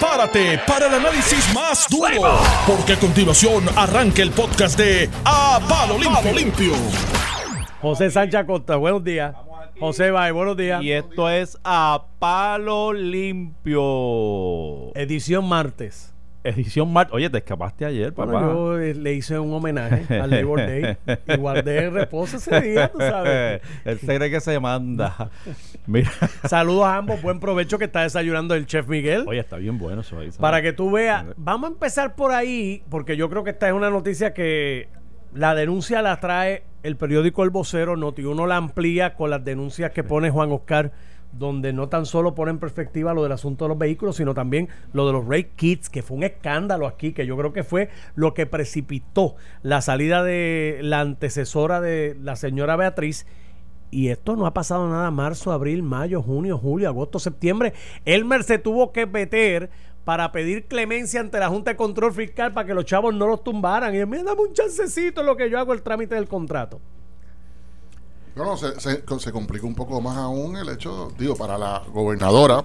prepárate para el análisis más duro, porque a continuación arranca el podcast de A Palo Limpio. José Sánchez Acosta, buenos días. José Bay, buenos días. Y esto es A Palo Limpio. Edición martes. Edición martes. Oye, te escapaste ayer, papá. Bueno, yo le hice un homenaje al Labor Day y guardé en reposo ese día, tú sabes. Él se cree que se manda. Mira. Saludos a ambos, buen provecho que está desayunando el chef Miguel. Oye, está bien bueno eso ahí. ¿sabes? Para que tú veas, vamos a empezar por ahí, porque yo creo que esta es una noticia que la denuncia la trae el periódico El Vocero, Noti1 la amplía con las denuncias que pone Juan Oscar, donde no tan solo pone en perspectiva lo del asunto de los vehículos, sino también lo de los rape kits, que fue un escándalo aquí, que yo creo que fue lo que precipitó la salida de la antecesora de la señora Beatriz. Y esto no ha pasado nada marzo, abril, mayo, junio, julio, agosto, septiembre. Elmer se tuvo que meter para pedir clemencia ante la Junta de Control Fiscal para que los chavos no los tumbaran. Y mira, dame un chancecito lo que yo hago el trámite del contrato. No, se, se, se complica un poco más aún el hecho, digo, para la gobernadora,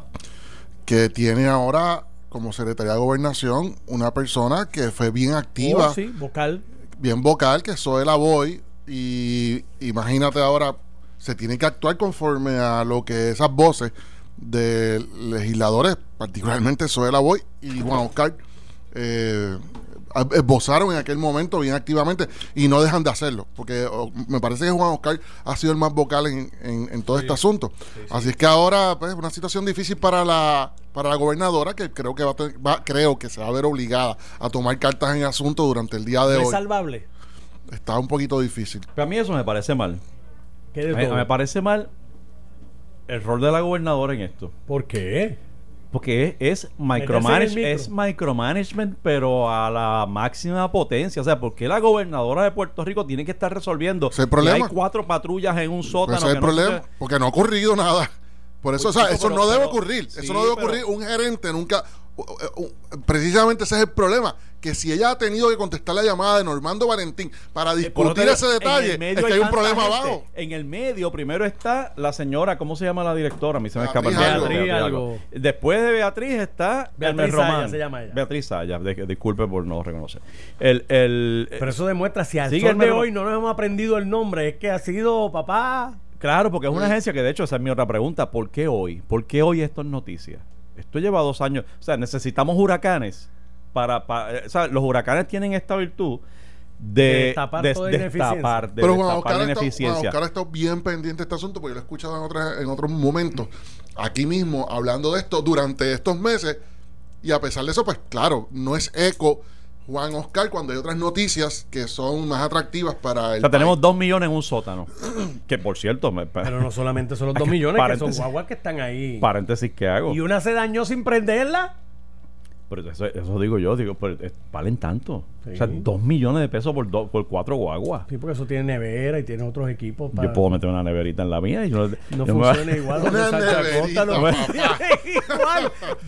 que tiene ahora como secretaria de gobernación una persona que fue bien activa, Oh, sí, vocal. bien vocal, que es Zoe Lavoy, y imagínate ahora, se tiene que actuar conforme a lo que esas voces de legisladores, particularmente Zoe Lavoy y Juan Oscar, eh, esbozaron en aquel momento bien activamente y no dejan de hacerlo, porque oh, me parece que Juan Oscar ha sido el más vocal en, en- en todo este asunto. Así es que ahora, pues, una situación difícil para la para la gobernadora que creo que va, a tener- va- creo que se va a ver obligada a tomar cartas en el asunto durante el día de ¿No es hoy. salvable? Está un poquito difícil. Pero a mí eso me parece mal. ¿Qué de A mí- todo? me parece mal el rol de la gobernadora en esto. ¿Por qué? Porque es, es, Métese micromanage- en el es micro. micromanagement, pero a la máxima potencia. O sea, porque la gobernadora de Puerto Rico tiene que estar resolviendo es el que problema. hay cuatro patrullas en un sótano. Ese es el se- problema, porque no ha ocurrido nada. Por eso, Pues, o sea, chico, eso pero- no debe pero- ocurrir. sí, eso no debe pero- ocurrir. Un gerente nunca. Precisamente ese es el problema. Que si ella ha tenido que contestar la llamada de Normando Valentín para eso discutir ese detalle, es que hay un problema gente. abajo. En el medio, primero está la señora, ¿cómo se llama la directora? A mí se me escapa el Beatriz algo. Beatriz algo. Después de Beatriz está Beatriz Román. se llama ella. Beatriz Saya, de- disculpe por no reconocer. El, el, Pero eso demuestra, si al sol de hoy no nos hemos aprendido el nombre, es que ha sido papá. Claro, porque es una agencia que de hecho esa es mi otra pregunta. ¿Por qué hoy? ¿Por qué hoy esto es noticia? Esto lleva dos años. O sea, necesitamos huracanes para... para- o sea, los huracanes tienen esta virtud de, De destapar de- toda destapar, de Pero Juan Oscar, la ha estado, Juan ineficiencia. Oscar ha estado bien pendiente de este asunto porque yo lo he escuchado en, otras, en otros momentos, aquí mismo, hablando de esto durante estos meses. Y a pesar de eso, pues claro, no es eco Juan Oscar cuando hay otras noticias que son más atractivas para el O sea, tenemos dos millones en un sótano. que por cierto, me, Pero no solamente son los dos millones, que son guaguas que están ahí. paréntesis que hago. Y una se dañó sin prenderla. Pero eso, eso digo yo, digo, pero eh, valen tanto. Sí. O sea, dos millones de pesos por, dos- por cuatro guaguas. Sí, porque eso tiene nevera y tiene otros equipos. Para... Yo puedo meter una neverita en la mía y yo, No yo me- funciona igual. Una neverita, no igual.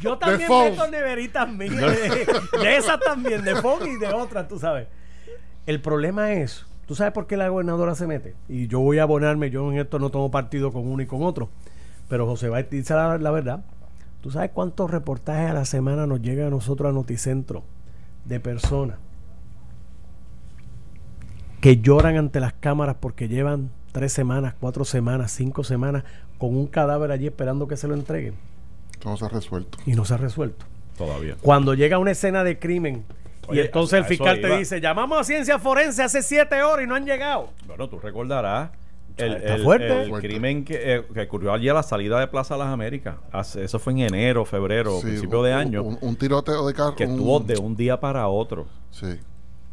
Yo también meto neveritas mías. De, de esas también, de phone y de otras, tú sabes. El problema es, ¿tú sabes por qué la gobernadora se mete? Y yo voy a abonarme, yo en esto no tomo partido con uno y con otro. Pero José va a dice la, la verdad. ¿Tú sabes cuántos reportajes a la semana nos llegan a nosotros a Noticentro de personas que lloran ante las cámaras porque llevan tres semanas, cuatro semanas, cinco semanas con un cadáver allí esperando que se lo entreguen no se ha resuelto. y no se ha resuelto? Todavía. Cuando llega una escena de crimen y entonces a- el fiscal te iba. dice, llamamos a ciencia forense hace siete horas y no han llegado. Bueno, tú recordarás el, Está el- fuerte. el Fuerte. crimen que, eh, que ocurrió allí a la salida de Plaza Las Américas. Hace- eso fue en enero, febrero, Sí, principio un- de año, Un, un tiroteo de carro. que un- estuvo de un día para otro. Sí.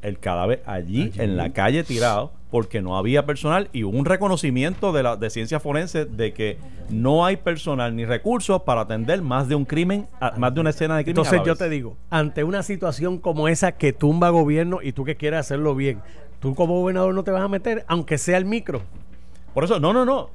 El cadáver allí, en la calle tirado, porque no había personal y hubo un reconocimiento de la de ciencia forense de que no hay personal ni recursos para atender más de un crimen, a- más de una escena de crimen. a Entonces la yo vez. te digo, ante una situación como esa que tumba gobierno y tú que quieres hacerlo bien, tú como gobernador no te vas a meter, aunque sea el micro. Por eso, no, no, no.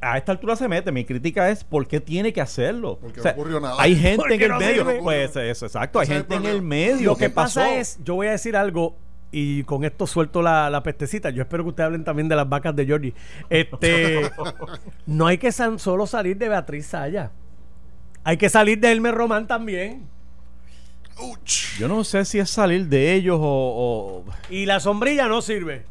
A esta altura se mete. Mi crítica es por qué tiene que hacerlo. Porque no ocurrió nada. Hay gente en el no medio. sirve. Pues eso, exacto. Hay gente en el medio. Lo que ¿Qué pasa pasó? es, yo voy a decir algo y con esto suelto la, la pestecita. Yo espero que ustedes hablen también de las vacas de Georgie. Este, no hay que san- solo salir de Beatriz Saya. Hay que salir de Elmer Román también. Uch. Yo no sé si es salir de ellos o... o- Y la sombrilla no sirve.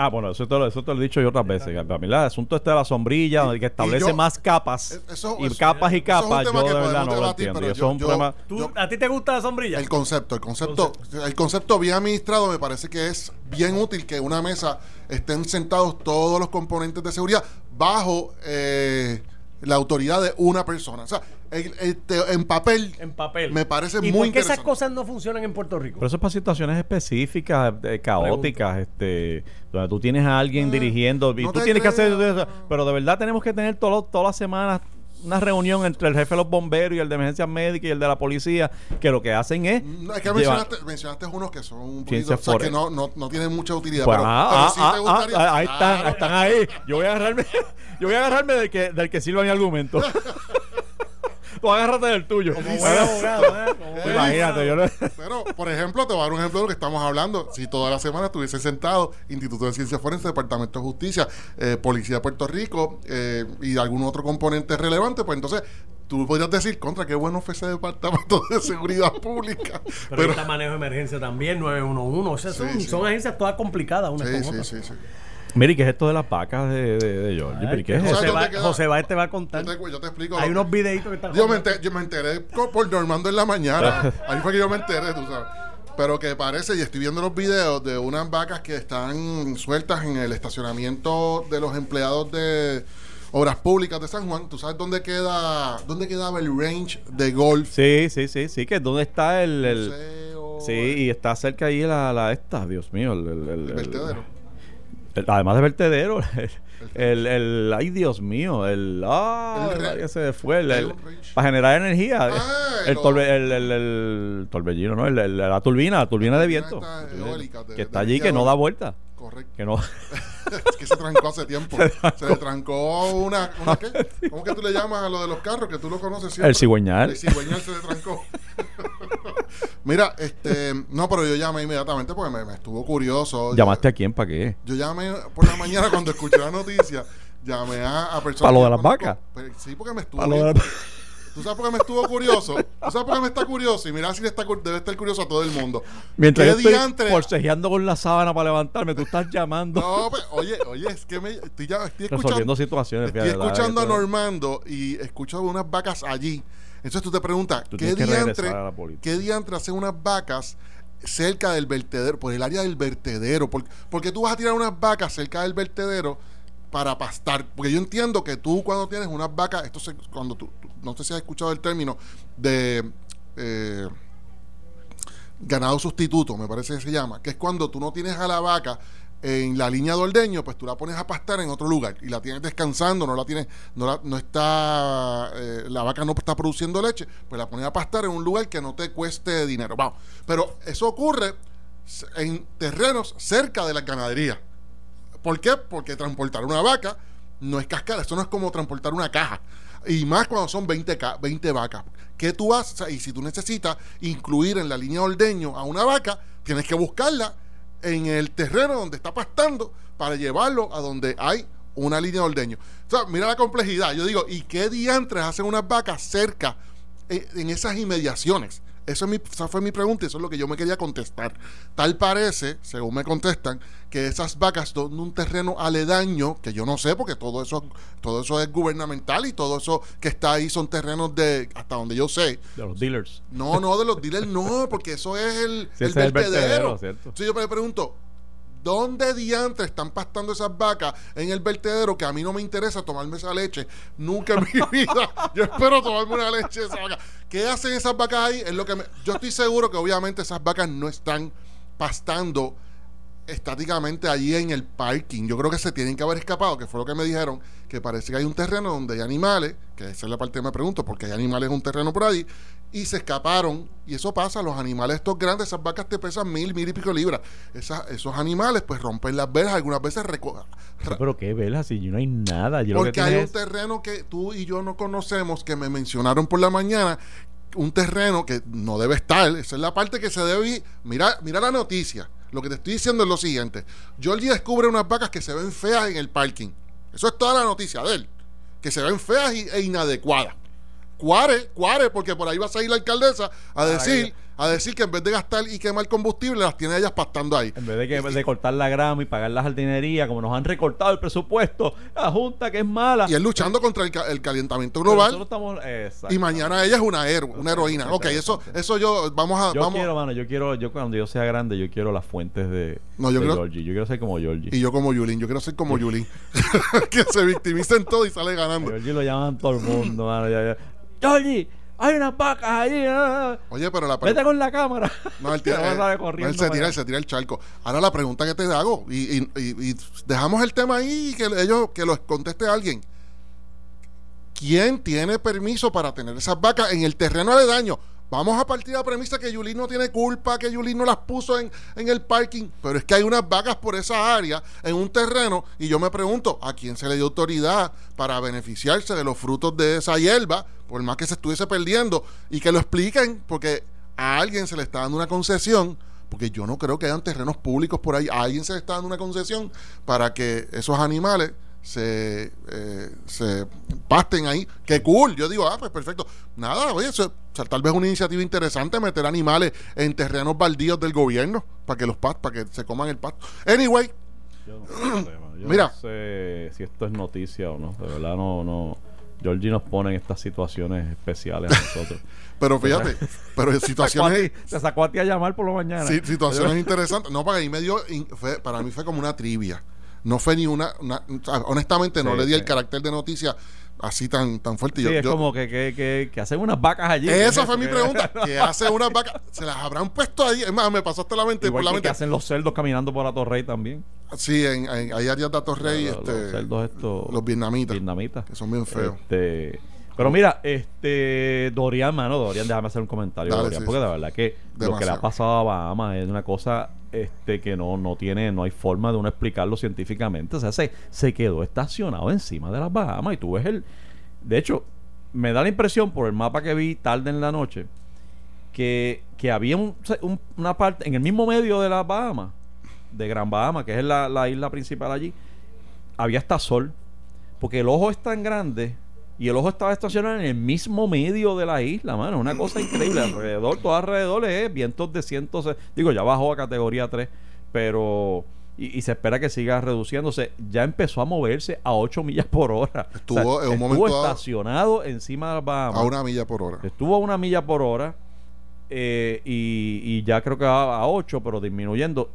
Ah, bueno, eso te, lo, eso te lo he dicho yo otras veces. que Para mí el asunto este de la sombrilla, Y- donde que establece yo- más capas Eh, eso- y eso- capas y eso es un capas, yo de verdad no lo debatir, entiendo. pero Y eso yo- es un yo- problema... ¿Tú- Yo- ¿A ti te gusta la sombrilla? El concepto, el concepto, el concepto bien administrado me parece que es bien útil que en una mesa estén sentados todos los componentes de seguridad bajo eh, la autoridad de una persona. O sea, este, en papel En papel. me parece ¿Y muy por qué esas cosas no funcionan en Puerto Rico? Pero eso es para situaciones específicas, eh, caóticas, este, donde tú tienes a alguien Ah, dirigiendo y no tú tienes que hacer. Pero de verdad tenemos que tener todo- todas las semanas una reunión entre el jefe de los bomberos y el de emergencias médicas y el de la policía, que lo que hacen es... No, es que llevar- mencionaste, mencionaste unos que son un poquito, Ciencias o sea, que no, no, no tienen mucha utilidad. Pues, pero, ah, pero ah, sí ah, te gustaría. ah, ahí están, están ahí. Yo voy a agarrarme, yo voy a agarrarme del que, del que sirva mi argumento. Tú agárrate del tuyo. Como buen abogado, ¿eh? Como buen Imagínate, yo no... Pero, por ejemplo, te voy a dar un ejemplo de lo que estamos hablando. Si toda la semana estuviese sentado Instituto de Ciencias Forenses, Departamento de Justicia, eh, Policía de Puerto Rico eh, y algún otro componente relevante, pues entonces tú podrías decir, contra qué bueno fue ese Departamento de Seguridad Pública. Pero, Pero, está manejo de emergencia también, 911. O sea, son, Sí, sí. son agencias todas complicadas unas sí, con sí, otras. sí, sí. Mira, ¿y qué es esto de las vacas de, de, de Georgie? ¿Pero y qué es. José, va? José Báez te va a contar. Yo te, yo te explico. Hay unos videitos que están Yo me, enteré, yo me enteré por Normando en la mañana. Ahí fue que yo me enteré, tú sabes. Pero que parece, y estoy viendo los videos de unas vacas que están sueltas en el estacionamiento de los empleados de obras públicas de San Juan. ¿Tú sabes dónde queda dónde quedaba el range de golf? Sí, sí, sí, sí, que dónde está el... el- Museo, sí, y está cerca ahí la, la esta, Dios mío, el... el- el- el el- vertedero. Además de vertedero, el, el, ay Dios mío, el, ah, El que se fue, el, para generar energía, Ah, el, torbe- el, el, el torbellino, ¿no? El, la turbina, la turbina de viento, de- que está allí, que no da vuelta, Correcto. que no, es que se trancó hace tiempo. Se, le trancó una, una ¿qué? ¿Cómo que tú le llamas a lo de los carros? Que tú lo conoces siempre. el cigüeñal, El cigüeñal se le trancó. Mira, este, no, pero yo llamé inmediatamente porque me, me estuvo curioso. ¿llamaste a quién para qué? Yo, llamé por la mañana cuando escuché la noticia, llamé a, a personas. ¿Para lo de las vacas? Pero sí, porque me estuvo. Bien- la- ¿Tú sabes por qué me estuvo curioso? ¿Tú sabes por qué me está curioso? Y mira si le está, debe estar curioso a todo el mundo. Mientras ¿Qué yo estoy diantre? forcejeando con la sábana para levantarme, tú estás llamando, No, pues, oye, oye, es que me, estoy, ya, estoy escuchando. resolviendo situaciones. Estoy fíjate, escuchando a Normando y escucho unas vacas allí. Entonces tú te preguntas, Tú ¿qué diantre. ¿qué diantre hacen unas vacas cerca del vertedero, por el área del vertedero? ¿Por, porque tú vas a tirar unas vacas cerca del vertedero para pastar? Porque yo entiendo que tú cuando tienes unas vacas, esto se, cuando tú, tú- no sé si has escuchado el término de eh, ganado sustituto, me parece que se llama, que es cuando tú no tienes a la vaca en la línea de ordeño, pues tú la pones a pastar en otro lugar y la tienes descansando, no la tienes, no, la- no está, eh, la vaca no está produciendo leche, pues la pones a pastar en un lugar que no te cueste dinero. Vamos, pero eso ocurre en terrenos cerca de la ganadería. ¿Por qué? Porque transportar una vaca no es cascar, eso no es como transportar una caja. Y más cuando son 20, ca- 20 vacas. ¿Qué tú haces? Y si tú necesitas incluir en la línea de ordeño a una vaca, tienes que buscarla en el terreno donde está pastando para llevarlo a donde hay una línea de ordeño. O sea, mira la complejidad. Yo digo, ¿y qué diantres hacen unas vacas cerca eh, en esas inmediaciones? Eso es mi, esa fue mi pregunta y eso es lo que yo me quería contestar. Tal parece, según me contestan, que esas vacas son un terreno aledaño, que yo no sé, porque todo eso, todo eso es gubernamental y todo eso que está ahí son terrenos de, hasta donde yo sé, De los dealers. no, no, de los dealers no, porque eso es el, Sí, el ese es el vertedero. vertedero, ¿cierto? Entonces yo me pregunto, ¿dónde diantres están pastando esas vacas en el vertedero que a mí no me interesa tomarme esa leche? Nunca en mi vida. Yo espero tomarme una leche de esa vaca. ¿Qué hacen esas vacas ahí? Es lo que me- yo estoy seguro que obviamente esas vacas no están pastando estáticamente allí en el parking. Yo creo que se tienen que haber escapado, que fue lo que me dijeron, que parece que hay un terreno donde hay animales, que esa es la parte que me pregunto, porque hay animales en un terreno por ahí, y se escaparon. Y eso pasa, los animales estos grandes, esas vacas te pesan mil, mil y pico libras. Esas- esos animales pues rompen las velas, algunas veces reco- Sí, pero qué velas, si no hay nada. Yo lo que porque hay un terreno que tú y yo no conocemos, que me mencionaron por la mañana, un terreno que no debe estar, esa es la parte que se debe ir. Mira, mira la noticia. Lo que te estoy diciendo es lo siguiente. Georgie descubre unas vacas que se ven feas en el parking. Eso es toda la noticia de él. Que se ven feas y- e inadecuadas. Cuare, cuare, porque por ahí va a salir la alcaldesa a decir, a decir que en vez de gastar y quemar combustible, las tiene ellas pastando ahí. En vez de, que, de cortar la grama y pagar la jardinería, como nos han recortado el presupuesto, la Junta que es mala. Y es luchando contra el, ca- el calentamiento global. estamos-. Y mañana ella es una, hero- una heroína. Ok, eso, eso yo, vamos a. Yo vamos, quiero, mano, yo quiero, yo cuando yo sea grande, yo quiero las fuentes de, No, yo de creo- Georgie. Yo quiero ser como Georgie. Y yo como Yulín, yo quiero ser como Yulín. que se victimiza en todo y sale ganando. Georgie lo llaman todo el mundo, mano. ya, ya. Georgie, hay unas vacas ahí. ah. Oye, pero la Vete pregunta. con la cámara. No, él, tira- Ya sale eh, corriendo él se tira, él se tira el charco. Ahora la pregunta que te hago, y, y- y- y dejamos el tema ahí y que ellos que lo conteste alguien. ¿Quién tiene permiso para tener esas vacas en el terreno aledaño? Vamos a partir de la premisa que Yulín no tiene culpa, que Yulín no las puso en, en el parking, pero es que hay unas vacas por esa área, en un terreno, y yo me pregunto, ¿a quién se le dio autoridad para beneficiarse de los frutos de esa hierba, por más que se estuviese perdiendo, y que lo expliquen, porque a alguien se le está dando una concesión, porque yo no creo que hayan terrenos públicos por ahí, a alguien se le está dando una concesión para que esos animales se, eh, se pasten ahí. ¡Qué cool! Yo digo, ah, pues perfecto. Nada, oye, eso, o sea, tal vez una iniciativa interesante meter animales en terrenos baldíos del gobierno para que los pas- para que se coman el pasto. Anyway, Yo no sé. Yo Mira. no sé si esto es noticia o no. De verdad, no, no. Georgie nos pone en estas situaciones especiales a nosotros. pero fíjate, pero situaciones, te sacó a ti a llamar por la mañana. sí, situaciones interesantes. No, para ahí me dio, fue- para mí fue como una trivia. No fue ni una, una- honestamente no Sí, le di el carácter de noticia así tan, tan fuerte. Sí, Yo- es yo- como que, que, que, que hacen unas vacas allí. Esa ¿Qué fue mi pregunta. ¿Qué hace unas vacas? ¿Se las habrán puesto ahí? Es más, me pasó hasta la mente. Igual por la que, mente. que hacen los cerdos caminando por la Torrey también. Sí, en, en- hay áreas de Atorrey, Los- este, los cerdos estos. los vietnamitas, vietnamitas. que son bien feos. Este, pero mira, este Dorian, mano, Dorian, déjame hacer un comentario, Dale, Dorian, sí, porque sí. de verdad que lo que le ha pasado a Bahamas es una cosa este que no, no tiene, no hay forma de uno explicarlo científicamente. O sea, se, se quedó estacionado encima de las Bahamas y tú ves el. De hecho, me da la impresión por el mapa que vi tarde en la noche que, que había un- un- una parte en el mismo medio de las Bahamas, de Gran Bahama, que es la, la isla principal allí, había hasta sol. Porque el ojo es tan grande y el ojo estaba estacionado en el mismo medio de la isla, mano. Una cosa increíble. Alrededor, todo alrededor es vientos de cientos. Digo, ya bajó a categoría 3, pero. Y, y se espera que siga reduciéndose. Ya empezó a moverse a 8 millas por hora. Estuvo en un estuvo momento estacionado encima de Bahamas. A una milla por hora. Estuvo a una milla por hora eh, y, y ya creo que va a 8, pero disminuyendo.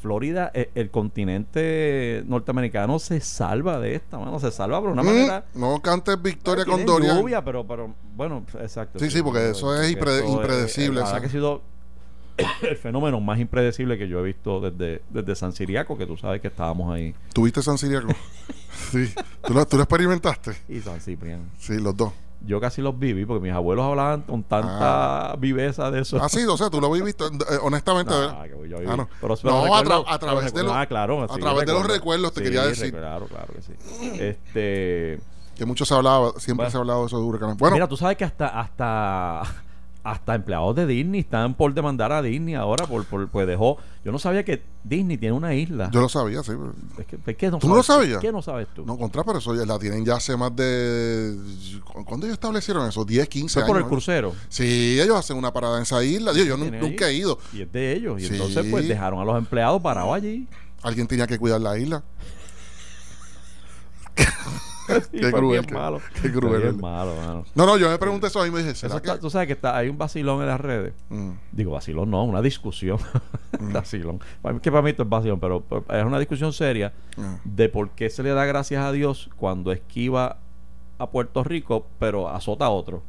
Florida, eh, el continente norteamericano se salva de esta, mano. Se salva por una Mm, manera. no cantes victoria con Dorian. lluvia, pero, pero bueno, exacto. Sí, sí, porque eso es impre- impredecible, verdad eso. que ha sido el fenómeno más impredecible que yo he visto desde, desde San Siriaco, que tú sabes que estábamos ahí. ¿Tuviste San Siriaco? sí. ¿Tú lo, ¿Tú lo experimentaste? Y San Ciprián. Sí, los dos. Yo casi los viví porque mis abuelos hablaban con tanta viveza de eso. Ah, sí, o sea, tú lo viste, eh, honestamente. Voy yo a Ah, no. Pero- pero No, a recuerdo- tra- a través de los- Ah, claro. a sí, través de los recuerdo. recuerdos te Sí, quería decir. Claro, claro que sí. Este. Que mucho se hablaba, siempre Bueno. se ha hablado de esos huracanes. Bueno, Mira, tú sabes que hasta hasta hasta empleados de Disney están por demandar a Disney ahora por, por pues dejó. Yo no sabía que Disney tiene una isla. yo lo sabía, sí. es que, es que no ¿Tú no lo sabes- sabías? ¿Qué no sabes tú? No, contra, pero eso ya la tienen ya hace más de... ¿cu- ¿Cuándo ellos establecieron eso? 10, 15 Fue años. por el crucero. Sí, ellos hacen una parada en esa isla. Yo Tienen nunca he ido. Y es de ellos. Y Sí. entonces pues dejaron a los empleados parados allí. Alguien tenía que cuidar la isla. Qué cruel, qué- malo. qué cruel, ¿verdad? malo, mano. No, no, yo me pregunté eso y me dije, ¿será está- tú sabes que está, hay un vacilón en las redes. Mm. Digo, vacilón no, una discusión. vacilón. Para mí- Que para mí esto es vacilón, pero, pero es una discusión seria Ah. de por qué se le da gracias a Dios cuando esquiva a Puerto Rico, pero azota a otro.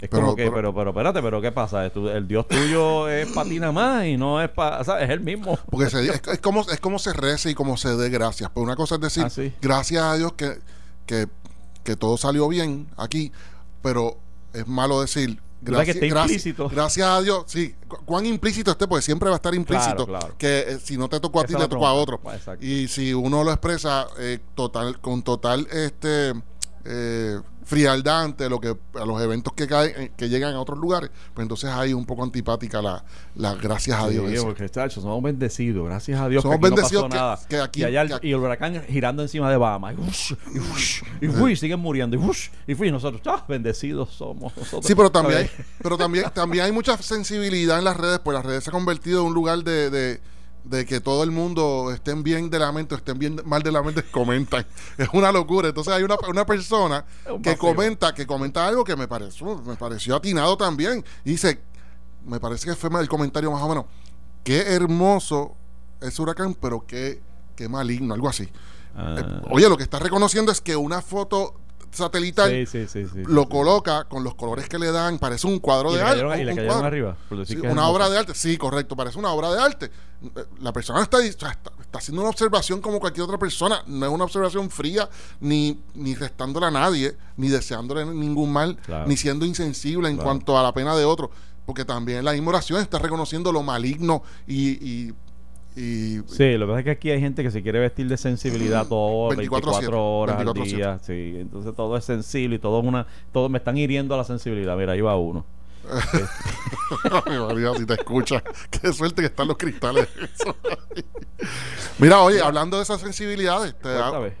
Es Pero- como que, pero- pero, pero, espérate, pero ¿qué pasa? El Dios tuyo es patina más y no es para, ¿sabes? Es el mismo. Porque se- es, es como, es como se reza y como se dé gracias. Pues una cosa es decir, Ah, sí. gracias a Dios que, que, que todo salió bien aquí, pero es malo decir, sabes que gracias, gracias, gracias a Dios, sí, cu- cuán implícito esté, porque siempre va a estar implícito, Claro, claro. que eh, si no te tocó a ti, la tocó a otro. Exacto. Y si uno lo expresa eh, total con total este eh, frialdad ante lo que, a los eventos que caen, eh, que llegan a otros lugares, pues entonces hay un poco antipática la, la gracias a Dios. Sí, porque, chacho, somos bendecidos, gracias a Dios. Somos que aquí bendecidos no que- pasó nada. que aquí- y, allá el, que aquí- y el huracán girando encima de Bahamas. Y, ush, y, ush, y uy, siguen muriendo. Y, y fui, nosotros, ah, bendecidos somos. Nosotros. Sí, pero también, hay, pero también, también hay mucha sensibilidad en las redes, pues las redes se han convertido en un lugar de, de, de que todo el mundo estén bien de la mente o estén bien mal de la mente, comentan. Es una locura. Entonces hay una, una persona Es un que comenta, que comenta algo que me pareció, me pareció atinado también. Y dice, me parece que fue el comentario más o menos, qué hermoso ese huracán, pero qué, qué maligno, algo así. Ah, Eh, Oye, lo que está reconociendo es que una foto satelital sí, sí, sí, sí, lo coloca con los colores que le dan, parece un cuadro Y de arte. y le un cayeron cuadro. arriba. por decir Sí, que es una obra de arte, sí, correcto, parece una obra de arte. La persona está, está, está haciendo una observación como cualquier otra persona, no es una observación fría, ni, ni restándole a nadie, ni deseándole ningún mal, Claro. ni siendo insensible en Claro. cuanto a la pena de otro, porque también la misma oración está reconociendo lo maligno y, y, y- Sí, lo que pasa es que aquí hay gente que se quiere vestir de sensibilidad todo 24/7, 24 horas al 24/7. día, sí, entonces todo es sensible y todo es una todo me están hiriendo a la sensibilidad. Mira, ahí va uno. Ay, María, si te escucha, qué suerte que están los cristales. Mira, oye, hablando de esas sensibilidades, te-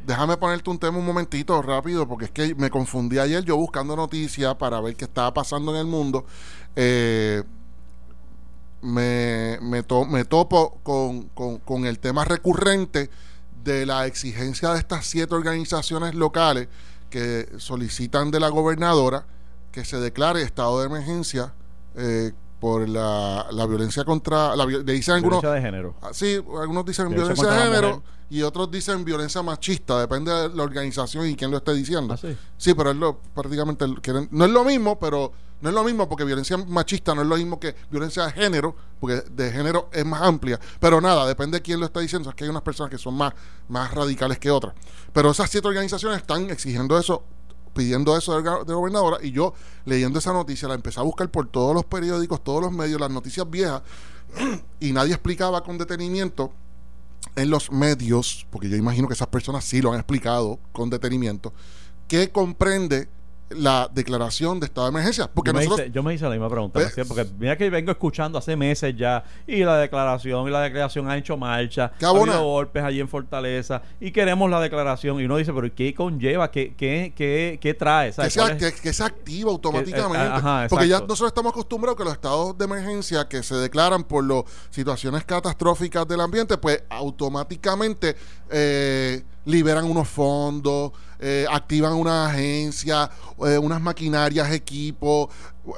déjame ponerte un tema un momentito rápido, porque es que me confundí ayer yo buscando noticias para ver qué estaba pasando en el mundo. Eh, me, me, to- me topo con, con- con el tema recurrente de la exigencia de estas siete organizaciones locales que solicitan de la gobernadora que se declare estado de emergencia eh, por la, la violencia contra la le dicen algunos Violencia de género. Ah, Sí, algunos dicen Violencia violencia de género y otros dicen violencia machista, depende de la organización y quién lo esté diciendo. Ah, sí. Sí, pero es lo prácticamente no es lo mismo, pero no es lo mismo porque violencia machista no es lo mismo que violencia de género, porque de género es más amplia. Pero nada, depende de quién lo está diciendo. Es que hay unas personas que son más, más radicales que otras. Pero esas siete organizaciones están exigiendo eso, pidiendo eso de, de gobernadora. Y yo, leyendo esa noticia, la empecé a buscar por todos los periódicos, todos los medios, las noticias viejas, y nadie explicaba con detenimiento en los medios, porque yo imagino que esas personas sí lo han explicado con detenimiento, que comprende la declaración de estado de emergencia. Porque yo, me nosotros, hice, yo me hice la misma pregunta, García, porque mira que vengo escuchando hace meses ya, y la declaración, y la declaración ha hecho marcha, ¿Qué ha habido golpes allí en Fortaleza, y queremos la declaración, y uno dice, pero ¿qué conlleva? ¿Qué, qué, qué, qué trae? que ¿Sabes se, cuál es? que- que se activa automáticamente. Que, eh, ajá, porque ya nosotros estamos acostumbrados que los estados de emergencia que se declaran por las situaciones catastróficas del ambiente, pues automáticamente eh, liberan unos fondos, eh, activan una agencia, eh, unas maquinarias, equipos.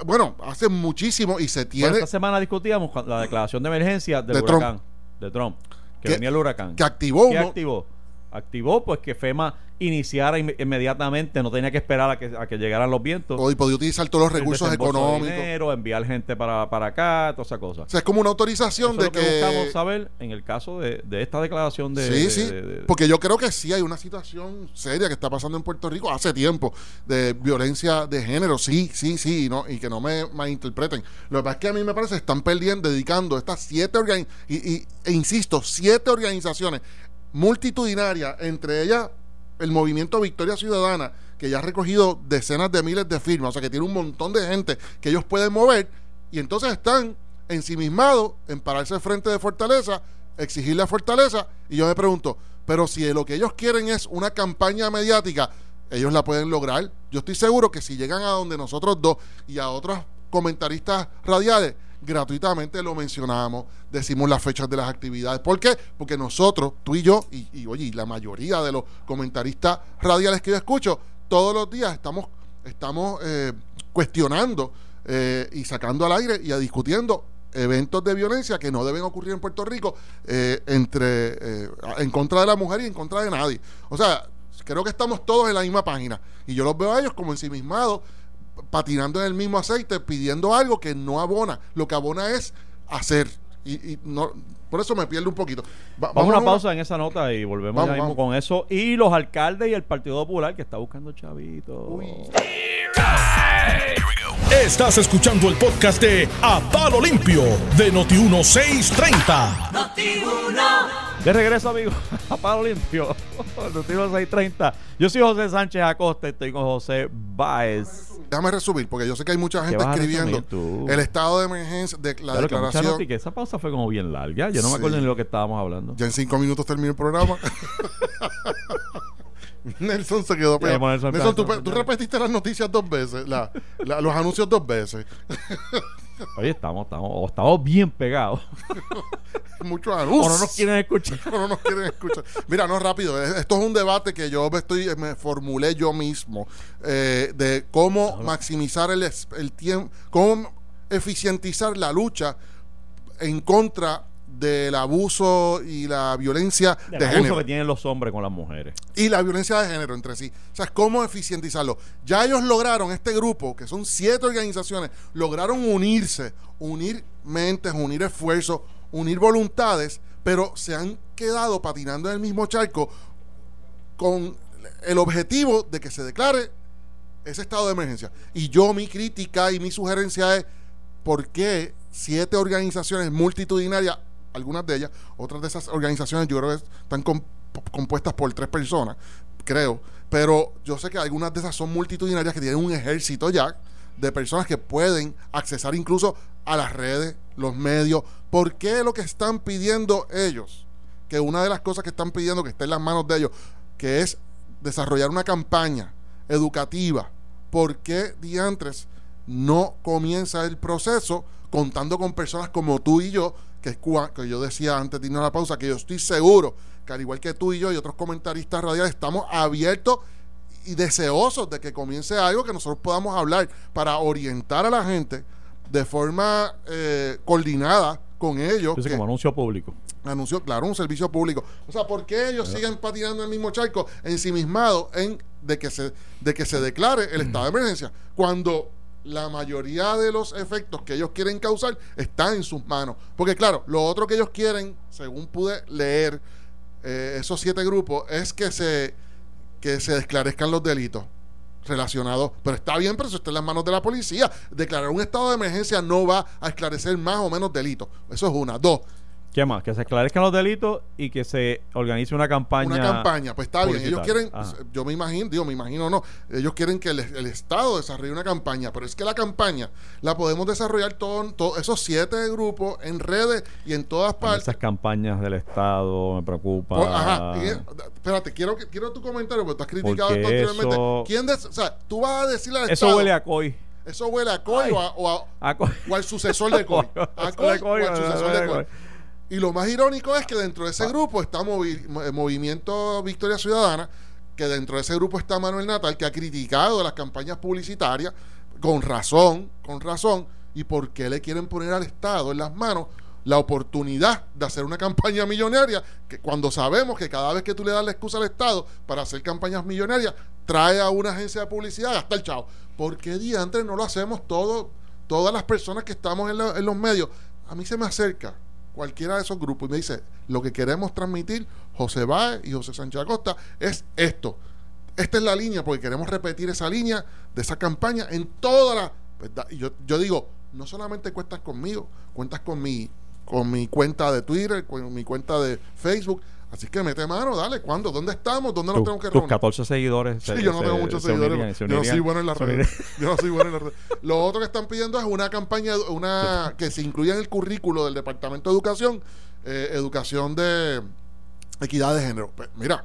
Bueno, hacen muchísimo y se Bueno, tiene esta semana discutíamos la declaración de emergencia del De Trump. huracán, de Trump, que, Que- venía el huracán. que activó ¿Qué uno- activó? Activó pues que FEMA iniciara inme- inmediatamente, no tenía que esperar a que, a que llegaran los vientos. o- y podía utilizar todos los recursos de económicos. dinero, enviar gente para, para acá, toda esa cosa. O sea, es como una autorización Eso de es lo que, buscamos que... saber en el caso de, de esta declaración de... sí, de- sí, de- porque yo creo que sí hay una situación seria que está pasando en Puerto Rico hace tiempo de violencia de género, sí, sí, sí, y no, y que no me malinterpreten. Lo que pasa es que a mí me parece que están perdiendo, dedicando estas siete organizaciones, y, y- e insisto, siete organizaciones multitudinarias, entre ellas el movimiento Victoria Ciudadana, que ya ha recogido decenas de miles de firmas, o sea que tiene un montón de gente que ellos pueden mover, y entonces están ensimismados en pararse frente de Fortaleza, exigirle a Fortaleza, y yo me pregunto, pero si lo que ellos quieren es una campaña mediática, ellos la pueden lograr. Yo estoy seguro que si llegan a donde nosotros dos y a otros comentaristas radiales, gratuitamente lo mencionamos, decimos las fechas de las actividades. ¿Por qué? Porque nosotros, tú y yo, y, y, oye, la mayoría de los comentaristas radiales que yo escucho, todos los días estamos, estamos eh, cuestionando eh, y sacando al aire y a discutiendo eventos de violencia que no deben ocurrir en Puerto Rico eh, entre eh, en contra de la mujer y en contra de nadie. O sea, creo que estamos todos en la misma página y yo los veo a ellos como ensimismados patinando en el mismo aceite pidiendo algo que no abona. Lo que abona es hacer y, y no por eso me pierdo un poquito. Va- Vamos a una una- pausa en esa nota y volvemos Vamos, ya mismo vamos. con eso. Y los alcaldes y el Partido Popular que está buscando chavitos. Estás escuchando el podcast de A Palo Limpio de Noti1630. De regreso, amigos, a Palo Limpio, Noticiero 630. Yo soy José Sánchez Acosta, estoy con José Báez. Déjame resumir, porque yo sé que hay mucha gente escribiendo el estado de emergencia, de la Claro que mucha declaración. noticia, esa pausa fue como bien larga. Yo no me Sí. acuerdo ni lo que estábamos hablando. Ya en cinco minutos termina el programa. Nelson se quedó pegado. Nelson, Nelson, tú, tú repetiste las noticias dos veces, la- la- los anuncios dos veces. Oye, estamos, estamos, o estamos bien pegados. Muchos O anuncios. no nos quieren escuchar. o no nos quieren escuchar. Mira, no rápido. eh, Esto es un debate que yo me estoy me formulé yo mismo eh, de cómo maximizar el, el tiempo, cómo eficientizar la lucha en contra del abuso y la violencia El de abuso género que tienen los hombres con las mujeres. y la violencia de género entre sí. O sea, cómo eficientizarlo. Ya ellos lograron, este grupo, que son siete organizaciones, lograron unirse, unir mentes, unir esfuerzos, unir voluntades, pero se han quedado patinando en el mismo charco con el objetivo de que se declare ese estado de emergencia. Y yo mi crítica y mi sugerencia es por qué siete organizaciones multitudinarias, algunas de ellas, otras de esas organizaciones yo creo que están com- compuestas por tres personas, creo, pero yo sé que algunas de esas son multitudinarias que tienen un ejército ya de personas que pueden accesar incluso a las redes, los medios. ¿Por qué lo que están pidiendo ellos? Que una de las cosas que están pidiendo que esté en las manos de ellos, que es desarrollar una campaña educativa. ¿Por qué diantres no comienza el proceso contando con personas como tú y yo, que es cua- que yo decía antes de irnos a la pausa, que yo estoy seguro que al igual que tú y yo y otros comentaristas radiales estamos abiertos y deseosos de que comience algo que nosotros podamos hablar para orientar a la gente de forma eh, coordinada con ellos. Sé que- como anuncio público. anunció, claro, un servicio público. O sea, ¿por qué ellos siguen patinando en el mismo charco, ensimismados en de que se de que se declare el estado de emergencia, cuando la mayoría de los efectos que ellos quieren causar están en sus manos? Porque claro, lo otro que ellos quieren, según pude leer eh, esos siete grupos, es que se que se esclarezcan los delitos relacionados. Pero está bien, pero eso está en las manos de la policía. Declarar un estado de emergencia no va a esclarecer más o menos delitos. Eso es una. Dos, ¿Qué más? Que se esclarezcan los delitos y que se organice una campaña. una campaña, pues está bien. Ellos quieren, Ajá. yo me imagino, digo, me imagino no, ellos quieren que el, el Estado desarrolle una campaña, pero es que la campaña la podemos desarrollar todos todo, esos siete grupos en redes y en todas partes. Esas campañas del Estado me preocupa. Por- ajá, y, espérate, quiero, quiero tu comentario, porque tú has criticado Porque esto anteriormente. eso- ¿Quién des- o sea, tú vas a decirle al Eso Estado, huele a COI. eso huele a COI Ay. o, a- o a- A COI. o al sucesor de COI. A Eso COI o al sucesor de COI. Y lo más irónico es que dentro de Ah. ese grupo está Movi- Mo- eh, Movimiento Victoria Ciudadana, que dentro de ese grupo está Manuel Natal, que ha criticado las campañas publicitarias, con razón, con razón, y por qué le quieren poner al Estado en las manos la oportunidad de hacer una campaña millonaria, que cuando sabemos que cada vez que tú le das la excusa al Estado para hacer campañas millonarias, trae a una agencia de publicidad hasta el chavo. ¿Por qué diantres no lo hacemos todo, todas las personas que estamos en, la- en los medios? A mí se me acerca cualquiera de esos grupos y me dice, lo que queremos transmitir, José Báez y José Sánchez Acosta, es esto. Esta es la línea, porque queremos repetir esa línea de esa campaña en toda la... ¿verdad? Y yo, yo digo, no solamente cuentas conmigo, cuentas con mi, con mi cuenta de Twitter, con mi cuenta de Facebook. Así que mete mano, dale, ¿cuándo? ¿Dónde estamos? ¿Dónde nos Tu- tenemos que tus reunir? 14 seguidores. Sí, se- yo no se- tengo muchos se seguidores. unirían, yo no soy bueno en las redes. Yo no soy bueno en las redes. Lo otro que están pidiendo es una campaña, una que se incluya en el currículo del Departamento de Educación, eh, educación de equidad de género. Pues, mira,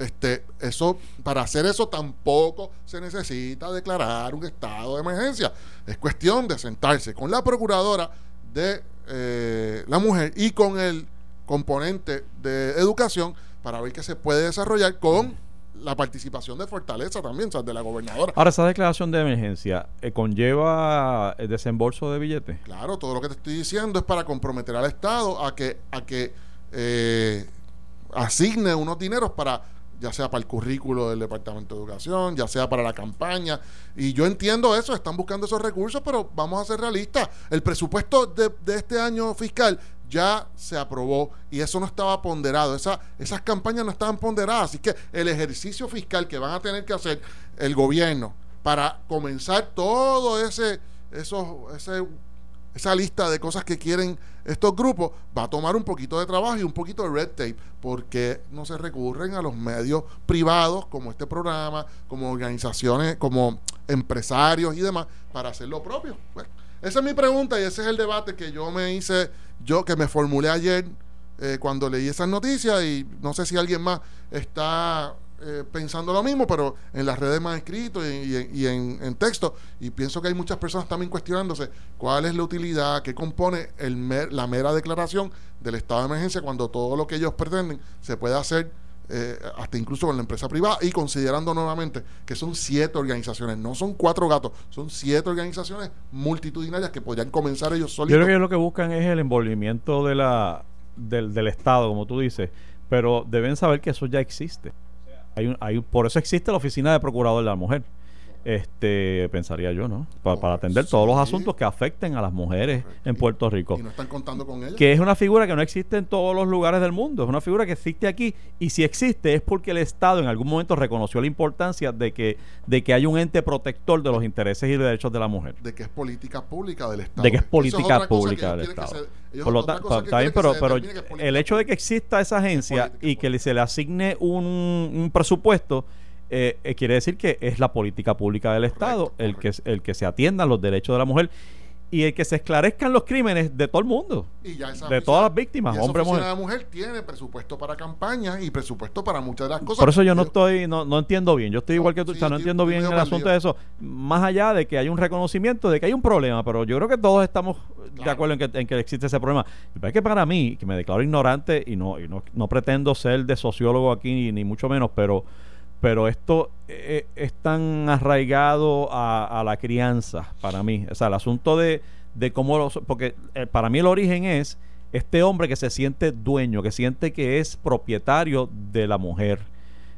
este, eso, para hacer eso tampoco se necesita declarar un estado de emergencia. Es cuestión de sentarse con la procuradora de eh, la mujer y con el componente de educación para ver qué se puede desarrollar con la participación de Fortaleza también, o sea, de la gobernadora. Ahora, esa declaración de emergencia eh, conlleva el desembolso de billetes. Claro, todo lo que te estoy diciendo es para comprometer al Estado a que, a que eh, asigne unos dineros para, ya sea para el currículo del Departamento de Educación, ya sea para la campaña. Y yo entiendo eso, están buscando esos recursos, pero vamos a ser realistas. El presupuesto de, de este año fiscal ya se aprobó y eso no estaba ponderado. Esa, esas campañas no estaban ponderadas. Así que el ejercicio fiscal que van a tener que hacer el gobierno para comenzar todo ese, esos, ese esa lista de cosas que quieren estos grupos, va a tomar un poquito de trabajo y un poquito de red tape, porque no se recurren a los medios privados como este programa, como organizaciones, como empresarios y demás, para hacer lo propio. Bueno, esa es mi pregunta y ese es el debate que yo me hice, yo que me formulé ayer eh, cuando leí esas noticias y no sé si alguien más está eh, pensando lo mismo, pero en las redes más escrito y, en, texto. Y pienso que hay muchas personas también cuestionándose cuál es la utilidad, qué compone el la mera declaración del estado de emergencia cuando todo lo que ellos pretenden se puede hacer. Eh, hasta incluso con la empresa privada y considerando nuevamente que son siete organizaciones, no son cuatro gatos, son siete organizaciones multitudinarias que podrían comenzar ellos solitos. Yo creo que lo que buscan es el envolvimiento de la, del, del Estado, como tú dices, pero deben saber que eso ya existe. Hay un, hay, por eso existe la oficina de procurador de la mujer este pensaría yo, ¿no? para atender todos los asuntos que afecten a las mujeres en Puerto Rico. Y no están contando con ella. Que es una figura que no existe en todos los lugares del mundo, es una figura que existe aquí y si existe es porque el Estado en algún momento reconoció la importancia de que de que hay un ente protector de los intereses y derechos de la mujer. De que es política pública del Estado. De que es política pública del Estado. Por lo tanto, también, pero, pero el hecho de que exista esa agencia y que se le asigne un, un presupuesto eh, eh, quiere decir que es la política pública del Estado el que el que se atiendan los derechos de la mujer y el que se esclarezcan los crímenes de todo el mundo, de todas las víctimas, hombre, mujer. La mujer tiene presupuesto para campañas y presupuesto para muchas de las cosas. Por eso yo no estoy, no, no entiendo bien. Yo estoy igual que tú, no entiendo bien el asunto de eso. Más allá de que hay un reconocimiento de que hay un problema, pero yo creo que todos estamos de acuerdo en que, en que existe ese problema. Es que para mí, que me declaro ignorante y no, y no, no pretendo ser de sociólogo aquí ni mucho menos, pero pero esto eh, es tan arraigado a, la crianza para mí. O sea, el asunto de, de cómo... porque eh, para mí el origen es este hombre que se siente dueño, que siente que es propietario de la mujer,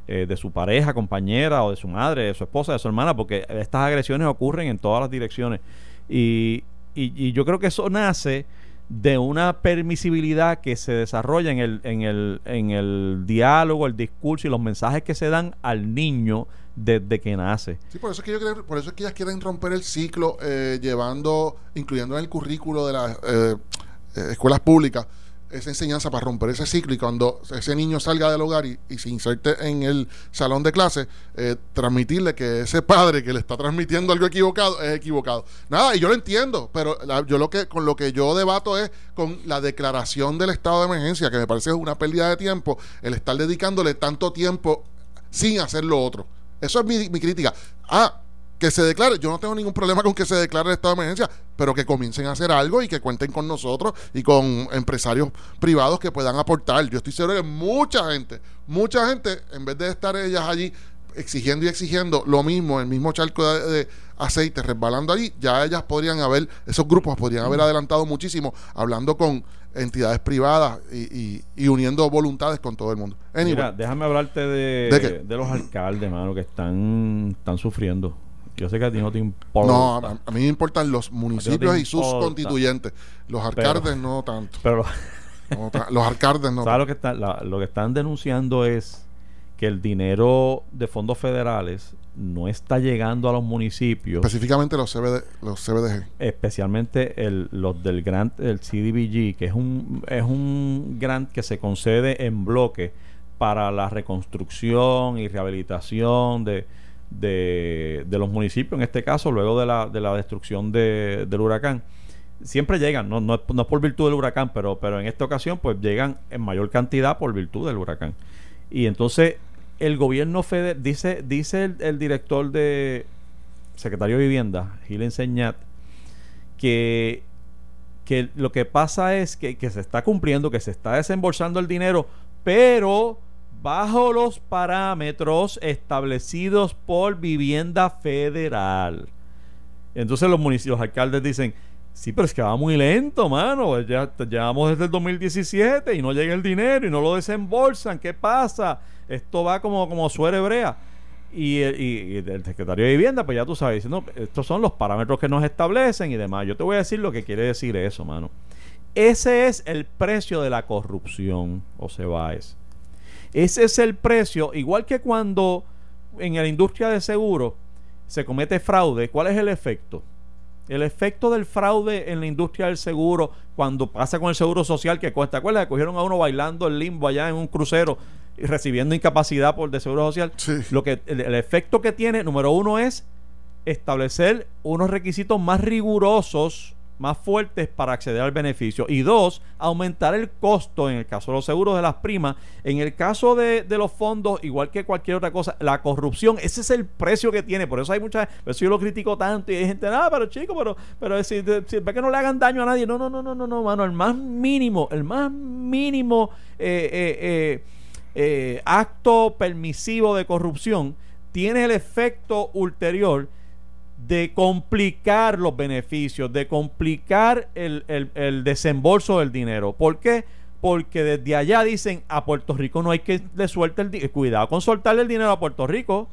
eh, de su pareja, compañera, o de su madre, de su esposa, de su hermana, porque estas agresiones ocurren en todas las direcciones. Y, y yo creo que eso nace de una permisibilidad que se desarrolla en el, en el, en el diálogo, el discurso y los mensajes que se dan al niño desde que nace. Sí, por eso es que yo creo, por eso es que ellas quieren romper el ciclo eh, llevando, incluyendo en el currículo de las eh, eh, escuelas públicas, esa enseñanza para romper ese ciclo y cuando ese niño salga del hogar y, se inserte en el salón de clase, eh, transmitirle que ese padre que le está transmitiendo algo equivocado es equivocado. Nada, y yo lo entiendo, pero yo lo que con lo que yo debato es con la declaración del estado de emergencia, que me parece una pérdida de tiempo, el estar dedicándole tanto tiempo sin hacer lo otro. Eso es mi, mi crítica. Ah, que se declare, yo no tengo ningún problema con que se declare el estado de emergencia, pero que comiencen a hacer algo y que cuenten con nosotros y con empresarios privados que puedan aportar. Yo estoy seguro que mucha gente, mucha gente, en vez de estar ellas allí exigiendo y exigiendo lo mismo, el mismo charco de, aceite resbalando allí, ya ellas podrían haber, esos grupos podrían haber adelantado muchísimo hablando con entidades privadas y, uniendo voluntades con todo el mundo. Mira, déjame hablarte de, ¿De, los alcaldes, mano, que están, están sufriendo yo sé que a ti no te importa. No, a, mí me importan los municipios y sus constituyentes. Los alcaldes no tanto. Pero los alcaldes no. ¿Sabes lo que, está, lo que están denunciando es que el dinero de fondos federales no está llegando a los municipios. Específicamente los, CBD, los CBDG. Especialmente el, los del grant, el CDBG, que es un, es un grant que se concede en bloque para la reconstrucción y rehabilitación de, de, los municipios, en este caso, luego de la, de la destrucción de, del huracán. Siempre llegan, no, no, es, por virtud del huracán, pero, pero en esta ocasión pues llegan en mayor cantidad por virtud del huracán. Y entonces el gobierno federal, dice, dice el, director de secretario de Vivienda, Gil Enseñat, que, que lo que pasa es que, que se está cumpliendo, que se está desembolsando el dinero, pero bajo los parámetros establecidos por vivienda federal. Entonces los municipios, alcaldes dicen, sí, pero es que va muy lento, mano, ya llevamos desde el 2017 y no llega el dinero y no lo desembolsan, ¿qué pasa? Esto va como, como hebrea. Y, el secretario de vivienda, pues ya tú sabes, estos son los parámetros que nos establecen y demás. Yo te voy a decir lo que quiere decir eso, mano. Ese es el precio de la corrupción, o se va. Ese es el precio, igual que cuando en la industria de seguro se comete fraude, ¿cuál es el efecto? El efecto del fraude en la industria del seguro, cuando pasa con el seguro social, que cuesta, ¿te acuerdas? Que cogieron a uno bailando el limbo allá en un crucero y recibiendo incapacidad por de seguro social. Sí. Lo que, el, el efecto que tiene, número uno, es establecer unos requisitos más rigurosos, más fuertes para acceder al beneficio. Y dos, aumentar el costo en el caso de los seguros de las primas. En el caso de, de los fondos, igual que cualquier otra cosa, la corrupción, ese es el precio que tiene. Por eso hay mucha, por eso yo lo critico tanto y hay gente, ah, pero chico, pero, pero si, ve que no le hagan daño a nadie. No, no, no, no, no, no, mano. El más mínimo, el más mínimo eh, eh, eh, acto permisivo de corrupción tiene el efecto ulterior de complicar los beneficios, de complicar el, el- el desembolso del dinero. ¿Por qué? Porque desde allá dicen a Puerto Rico no hay que le suelte el dinero. Cuidado con soltarle el dinero a Puerto Rico.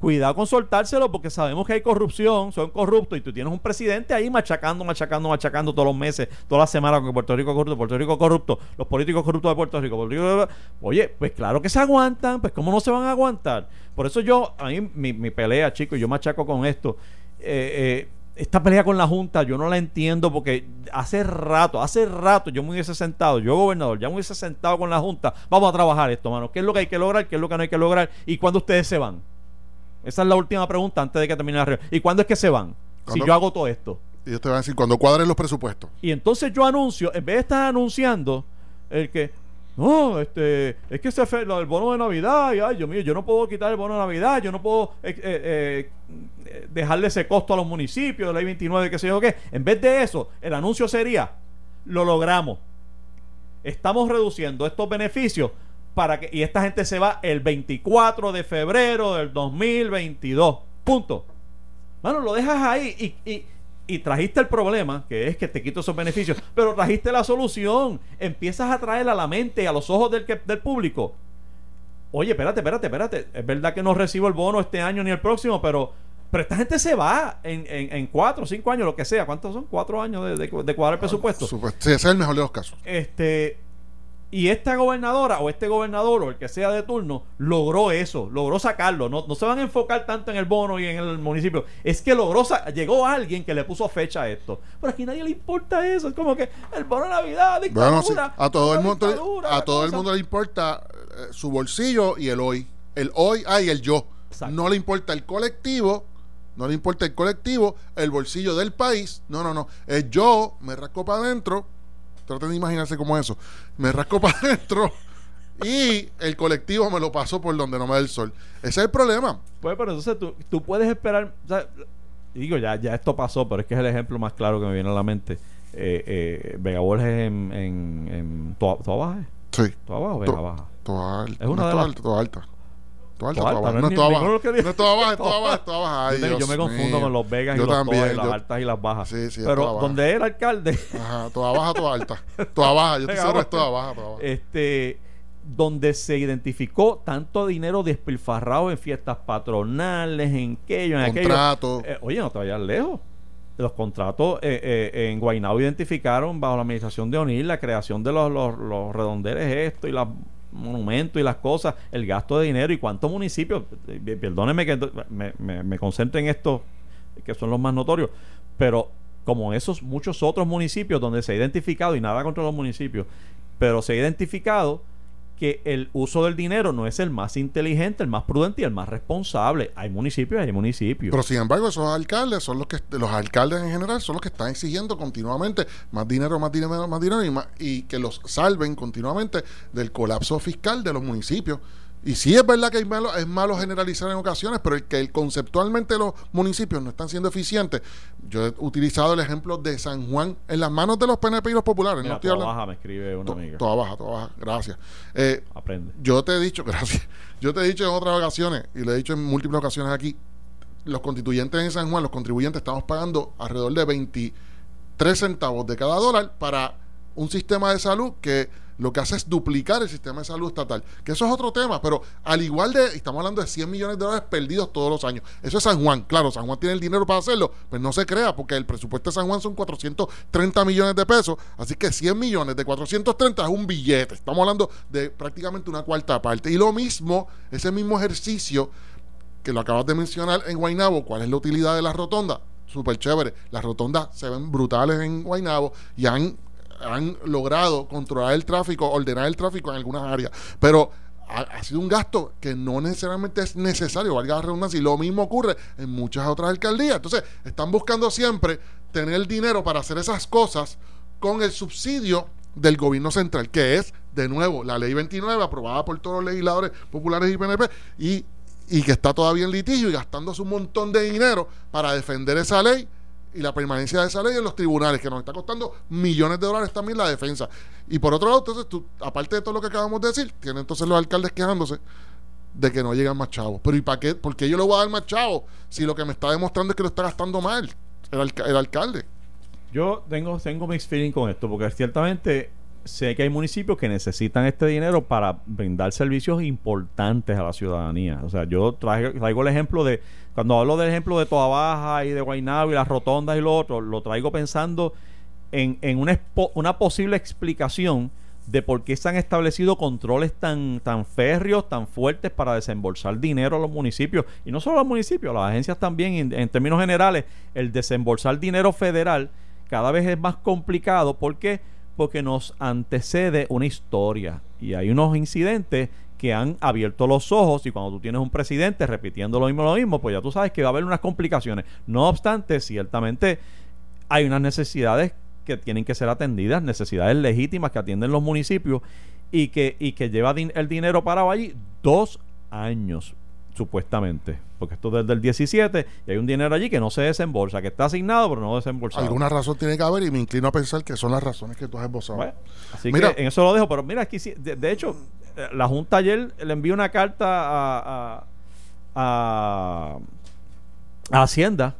Cuidado con soltárselo porque sabemos que hay corrupción, son corruptos y tú tienes un presidente ahí machacando, machacando, machacando todos los meses, todas las semanas con que Puerto Rico corrupto, Puerto Rico corrupto, los políticos corruptos de Puerto Rico. Puerto Rico- Oye, pues claro que se aguantan, pues ¿cómo no se van a aguantar? Por eso yo, a mí mi, mi pelea, chicos, yo machaco con esto. Eh, eh, esta pelea con la Junta yo no la entiendo porque hace rato, hace rato yo me hubiese sentado, yo gobernador, ya me hubiese sentado con la Junta, vamos a trabajar esto, mano, ¿qué es lo que hay que lograr? ¿Qué es lo que no hay que lograr? ¿Y cuándo ustedes se van? Esa es la última pregunta antes de que termine la reunión. ¿Y cuándo es que se van? Si yo hago todo esto. Y ellos te van a decir, cuando cuadren los presupuestos. Y entonces yo anuncio, en vez de estar anunciando el que, no, este, es que se fe, del bono de Navidad, ay, Dios mío, yo no puedo quitar el bono de Navidad, yo no puedo eh, eh, eh, dejarle ese costo a los municipios, de ley 29, qué sé yo qué. En vez de eso, el anuncio sería, lo logramos. Estamos reduciendo estos beneficios para que, y esta gente se va el 24 de febrero del 2022. Punto. Mano, lo dejas ahí y, y trajiste el problema, que es que te quito esos beneficios, pero trajiste la solución. Empiezas a traer a la mente y a los ojos del, que- del público. Oye, espérate, espérate, espérate. Es verdad que no recibo el bono este año ni el próximo, pero, pero esta gente se va en, en, en cuatro, cinco años, lo que sea. ¿Cuántos son? Cuatro años de, de, de cuadrar el presupuesto. Supuest- Sí, ese es el mejor de los casos. Este, y esta gobernadora o este gobernador o el que sea de turno logró eso, logró sacarlo. No, no se van a enfocar tanto en el bono y en el municipio. Es que logró, llegó alguien que le puso fecha a esto. Pero aquí a nadie le importa eso. Es como que el bono de Navidad, dictadura, Bueno, sí, a todo el mundo, dictadura, a todo el mundo le importa eh, su bolsillo y el hoy. El hoy, ah, y el yo. Exacto. No le importa el colectivo, no le importa el colectivo, el bolsillo del país. No, no, no. Es yo, me rasco para adentro. Traten de imaginarse como eso. Me rasco para adentro y el colectivo me lo paso por donde no me da el sol. Ese es el problema. Pues, pero entonces tú, tú puedes esperar. o sea, y digo, ya, ya esto pasó, pero es que es el ejemplo más claro que me viene a la mente. Eh, eh, Vega Borges en, en, en Toa, Toa Baja, ¿eh? Sí. Toa Baja o Vega Baja. Toda alta. Es una de las- alta, toda alta. Alta, baja. no es es ninguno baja. No es toda baja, es toda baja, es toda baja. Ay, yo, me, yo Dios me confundo mío. con los Vegas Yo y los también, las altas y las bajas. Sí, sí, es Pero donde era alcalde, Ajá, toda baja, toda alta. Toda baja, yo es vamos. toda baja, toda baja. este donde se identificó tanto dinero despilfarrado en fiestas patronales, en aquello, en aquello. Contrato. Eh, oye, no te vayas lejos. Los contratos eh, eh, en Guaynabo identificaron bajo la administración de O'Neill la creación de los, los, los redondeles esto y los monumentos y las cosas, el gasto de dinero y cuántos municipios, eh, perdónenme que me, me, concentre en estos que son los más notorios, pero como esos muchos otros municipios donde se ha identificado, y nada contra los municipios, pero se ha identificado que el uso del dinero no es el más inteligente, el más prudente y el más responsable. Hay municipios, hay municipios. Pero sin embargo, esos alcaldes son los que, los alcaldes en general son los que están exigiendo continuamente más dinero, más dinero, más dinero y, más- y que los salven continuamente del colapso fiscal de los municipios. Y sí es verdad que hay malo, es malo generalizar en ocasiones, pero el que el- conceptualmente los municipios no están siendo eficientes. Yo he utilizado el ejemplo de San Juan en las manos de los PNP y los populares. Mira, no estoy toda hablando. baja me escribe una To- amiga. Toda baja, toda baja. Gracias. Eh, Aprende. yo te he dicho, gracias. Yo te he dicho en otras ocasiones, y lo he dicho en múltiples ocasiones aquí, los constituyentes en San Juan, los contribuyentes, estamos pagando alrededor de 23 centavos de cada dólar para un sistema de salud que lo que hace es duplicar el sistema de salud estatal. Que eso es otro tema, pero al igual de, estamos hablando de 100 millones de dólares perdidos todos los años. Eso es San Juan. Claro, San Juan tiene el dinero para hacerlo, pues no se crea, porque el presupuesto de San Juan son 430 millones de pesos. Así que 100 millones de 430 es un billete. Estamos hablando de prácticamente una cuarta parte. Y lo mismo, ese mismo ejercicio que lo acabas de mencionar en Guaynabo, ¿cuál es la utilidad de la rotonda? súper chévere. Las rotondas se ven brutales en Guaynabo y han, han logrado controlar el tráfico, ordenar el tráfico en algunas áreas. Pero ha, sido un gasto que no necesariamente es necesario, valga la redundancia, y lo mismo ocurre en muchas otras alcaldías. Entonces, están buscando siempre tener el dinero para hacer esas cosas con el subsidio del gobierno central, que es, de nuevo, la ley 29, aprobada por todos los legisladores populares y PNP, y, y que está todavía en litigio y gastándose un montón de dinero para defender esa ley y la permanencia de esa ley en los tribunales, que nos está costando millones de dólares también la defensa. Y por otro lado, entonces, tú, aparte de todo lo que acabamos de decir, tienen entonces los alcaldes quejándose de que no llegan más chavos. Pero ¿y para qué? ¿Por qué yo le voy a dar más chavos si lo que me está demostrando es que lo está gastando mal el, alca- el alcalde? Yo tengo, tengo mixed feeling con esto, porque ciertamente sé que hay municipios que necesitan este dinero para brindar servicios importantes a la ciudadanía. O sea, yo traigo, traigo el ejemplo de, cuando hablo del ejemplo de Toa Baja y de Guaynabo y las rotondas y lo otro, lo traigo pensando en, en una, una posible explicación de por qué se han establecido controles tan, tan férreos, tan fuertes para desembolsar dinero a los municipios. Y no solo a los municipios, las agencias también, en, en términos generales, el desembolsar dinero federal cada vez es más complicado. ¿Por qué? Porque nos antecede una historia y hay unos incidentes que han abierto los ojos y cuando tú tienes un presidente repitiendo lo mismo, lo mismo, pues ya tú sabes que va a haber unas complicaciones. No obstante, ciertamente hay unas necesidades que tienen que ser atendidas, necesidades legítimas que atienden los municipios y que, y que lleva el dinero parado allí dos años, supuestamente. Porque esto desde el 17 y hay un dinero allí que no se desembolsa, que está asignado pero no desembolsado. Alguna razón tiene que haber y me inclino a pensar que son las razones que tú has esbozado. Bueno, así Mira. que en eso lo dejo, pero mira, aquí sí, de, de hecho, la Junta ayer le envió una carta a, a, a- a Hacienda,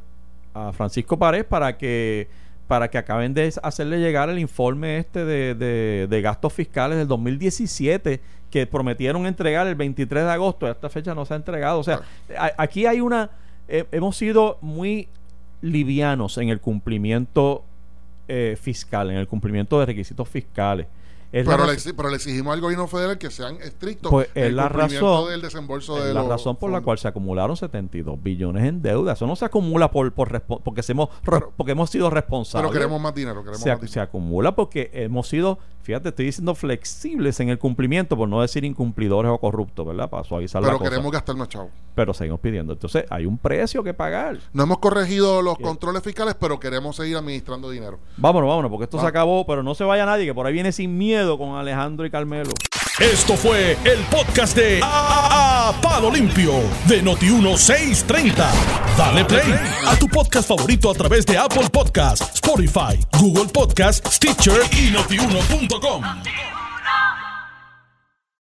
a Francisco Párez, para que para que acaben de hacerle llegar el informe este de, de- de gastos fiscales del 2017 que prometieron entregar el 23 de agosto. A esta fecha no se ha entregado. O sea, a- aquí hay una... eh, hemos sido muy livianos en el cumplimiento eh, fiscal, en el cumplimiento de requisitos fiscales. Es la Pero le, pero le exigimos al gobierno federal que sean estrictos Pues, es el la razón- del desembolso es de la razón por la cual se acumularon 72 billones en deuda. Eso no se acumula por, por porque, hemos, Pero- porque hemos sido responsables. Pero queremos más dinero, queremos se, más ac- se dinero. acumula porque hemos sido, fíjate, estoy diciendo flexibles en el cumplimiento, por no decir incumplidores o corruptos, ¿verdad? Para suavizar la Pero cosa. queremos gastar más chavos. Pero seguimos pidiendo. Entonces, hay un precio que pagar. No hemos corregido los Sí. controles fiscales, pero queremos seguir administrando dinero. Vámonos, vámonos, porque esto se acabó, pero no se vaya nadie, que por ahí viene sin miedo con Alejandro y Carmelo. Esto fue el podcast de A, Palo Limpio de Noti1630. Dale play a tu podcast favorito a través de Apple Podcasts, Spotify, Google Podcasts, Stitcher y notiuno.com.